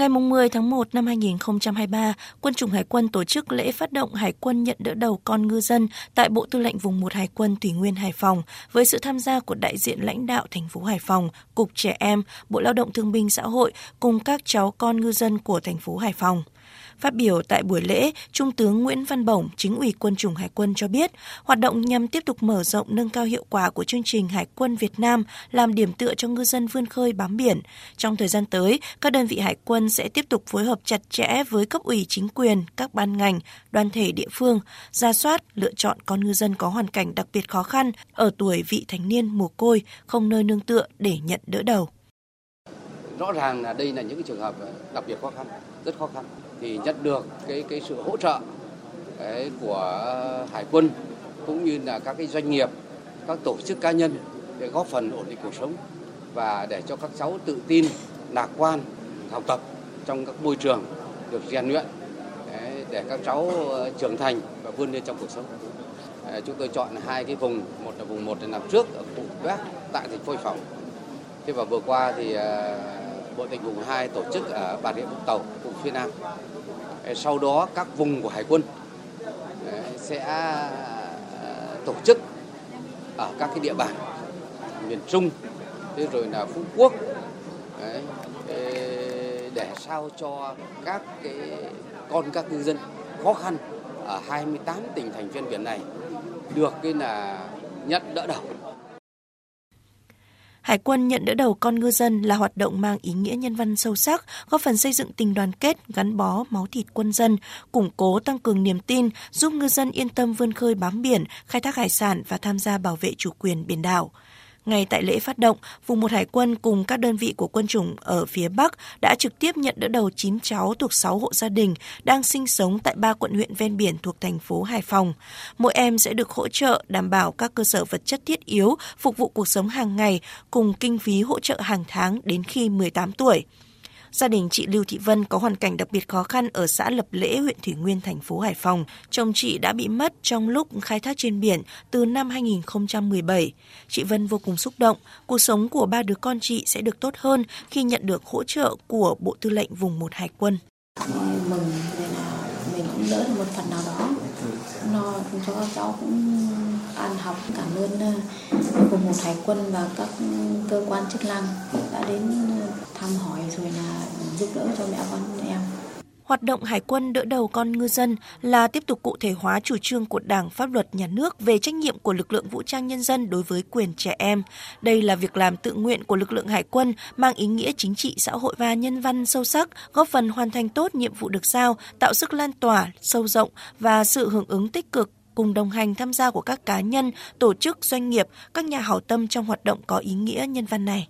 Ngày 10 tháng 1 năm 2023, Quân chủng Hải quân tổ chức lễ phát động Hải quân nhận đỡ đầu con ngư dân tại Bộ Tư lệnh Vùng 1 Hải quân Thủy Nguyên Hải Phòng với sự tham gia của đại diện lãnh đạo thành phố Hải Phòng, Cục Trẻ Em, Bộ Lao động Thương binh Xã hội cùng các cháu con ngư dân của thành phố Hải Phòng. Phát biểu tại buổi lễ, Trung tướng Nguyễn Văn Bổng, chính ủy quân chủng Hải quân cho biết, hoạt động nhằm tiếp tục mở rộng nâng cao hiệu quả của chương trình Hải quân Việt Nam làm điểm tựa cho ngư dân vươn khơi bám biển. Trong thời gian tới, các đơn vị hải quân sẽ tiếp tục phối hợp chặt chẽ với cấp ủy chính quyền, các ban ngành, đoàn thể địa phương, ra soát, lựa chọn con ngư dân có hoàn cảnh đặc biệt khó khăn ở tuổi vị thành niên mồ côi, không nơi nương tựa để nhận đỡ đầu rõ ràng là đây là những cái trường hợp ờ, đặc biệt khó khăn rất khó khăn thì nhận được cái cái sự hỗ trợ, cái, của hải quân cũng như là các cái doanh nghiệp, các tổ chức cá nhân để góp phần ổn định cuộc sống và để cho các cháu tự tin, lạc quan, học tập trong các môi trường được rèn luyện để các cháu ờ, trưởng thành và vươn lên trong cuộc sống. Chúng tôi chọn hai cái vùng, một là vùng một là nằm trước ở khu Bắc tại thành phố Hải Phòng. Thế và vừa qua thì ờ, Bộ Tỉnh vùng 2 tổ chức ở Bà Rịa Vũng Tàu, vùng phía Nam. Sau đó các vùng của Hải quân sẽ à, tổ chức ở các cái địa bàn miền Trung, thế rồi là Phú Quốc để sao cho các cái con các ngư dân khó khăn ở 28 tỉnh thành viên biển này được cái là nhận đỡ đầu Hải quân nhận đỡ đầu con ngư dân là hoạt động mang ý nghĩa nhân văn sâu sắc, góp phần xây dựng tình đoàn kết, gắn bó, máu thịt quân dân, củng cố tăng cường niềm tin, giúp ngư dân yên tâm vươn khơi bám biển, khai thác hải sản và tham gia bảo vệ chủ quyền biển đảo. Ngay tại lễ phát động, vùng một hải quân cùng các đơn vị của quân chủng ở phía Bắc đã trực tiếp nhận đỡ đầu 9 cháu thuộc 6 hộ gia đình đang sinh sống tại ba quận huyện ven biển thuộc thành phố Hải Phòng. Mỗi em sẽ được hỗ trợ đảm bảo các cơ sở vật chất thiết yếu phục vụ cuộc sống hàng ngày cùng kinh phí hỗ trợ hàng tháng đến khi 18 tuổi. Gia đình chị Lưu Thị Vân có hoàn cảnh đặc biệt khó khăn ở xã Lập Lễ, huyện Thủy Nguyên, thành phố Hải Phòng. Chồng chị đã bị mất trong lúc khai thác trên biển từ năm 2017. Chị Vân vô cùng xúc động, cuộc sống của ba đứa con chị sẽ được tốt hơn khi nhận được hỗ trợ của Bộ Tư lệnh Vùng 1 Hải quân. Mừng là mình cũng đỡ được một phần nào đó, nó cho các cháu cũng ăn học. Cảm ơn ờ, cùng một Hải quân và các cơ quan chức năng đã đến ờ, thăm hỏi rồi là giúp đỡ cho mẹ con em. Hoạt động Hải quân đỡ đầu con ngư dân là tiếp tục cụ thể hóa chủ trương của Đảng, pháp luật nhà nước về trách nhiệm của lực lượng vũ trang nhân dân đối với quyền trẻ em. Đây là việc làm tự nguyện của lực lượng Hải quân mang ý nghĩa chính trị, xã hội và nhân văn sâu sắc, góp phần hoàn thành tốt nhiệm vụ được giao, tạo sức lan tỏa, sâu rộng và sự hưởng ứng tích cực cùng đồng hành tham gia của các cá nhân, tổ chức, doanh nghiệp, các nhà hảo tâm trong hoạt động có ý nghĩa nhân văn này.